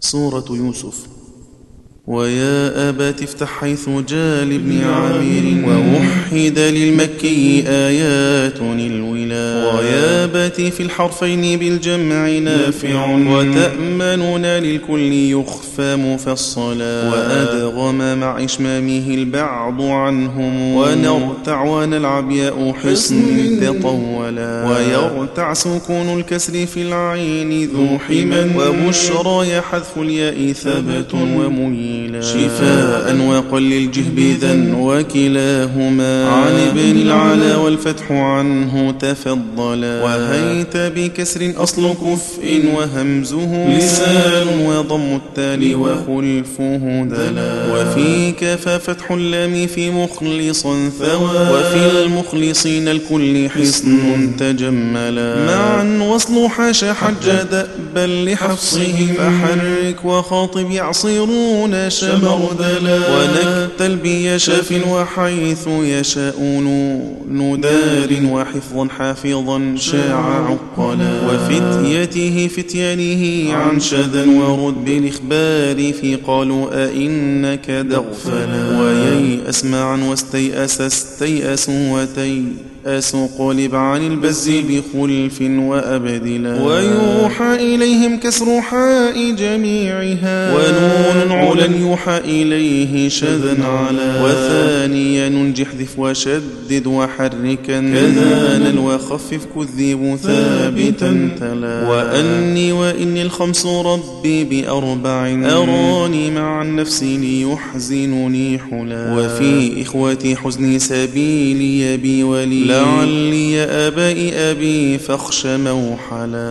سورة يوسف. ويا أبت افتح حيث جال ابن عامر ووحد للمكي آيات الولا ويا أبت في الحرفين بالجمع نافع وتأمننا للكل يخفى مفصلا وأدغم مع إشمامه البعض عنهم ونرتع ونلعب ياء حصن تطولا ويرتع سكون الكسر في العين ذو حما وبشرى حذف الياء ثبت وميل شفاء وقل الجهب ذا وكلاهما. عن ابن العلا والفتح عنه تفضلا. وهيت بكسر أصل كفء وهمزه لسان وضم التالي وخلفه دلا. وفيك ففتح اللام في مخلصا ثوى. وفي المخلصين الكل حصن تجملا. معا وصل حاش حج دأبا لحفصهم. فحرك وخاطب يعصرون شمردلا ونكتل بيشاف وحيث يشاءون ندار وحفظا حافظا شاع عقلا. وفتيته فتيانه عن شذا ورد بالإخبار في قالوا أئنك دغفلا. وييأس معا واستيأس استيأس وتي قلب عن البز بخلف وأبدلا. ويوحى إليهم كسر حاء جميعها. ونون علا يوحى إليه شذا على وثانيا ننجح ذف وشدد وحركا كذانا وخفف كذب ثابتا تلا. وأني وإني الخمس ربي بأربع أراني مع النفس ليحزنني حلا. وفي إخوتي حزني سبيلي بي ولي. لعلي أبائي أبي فاخش موحلا.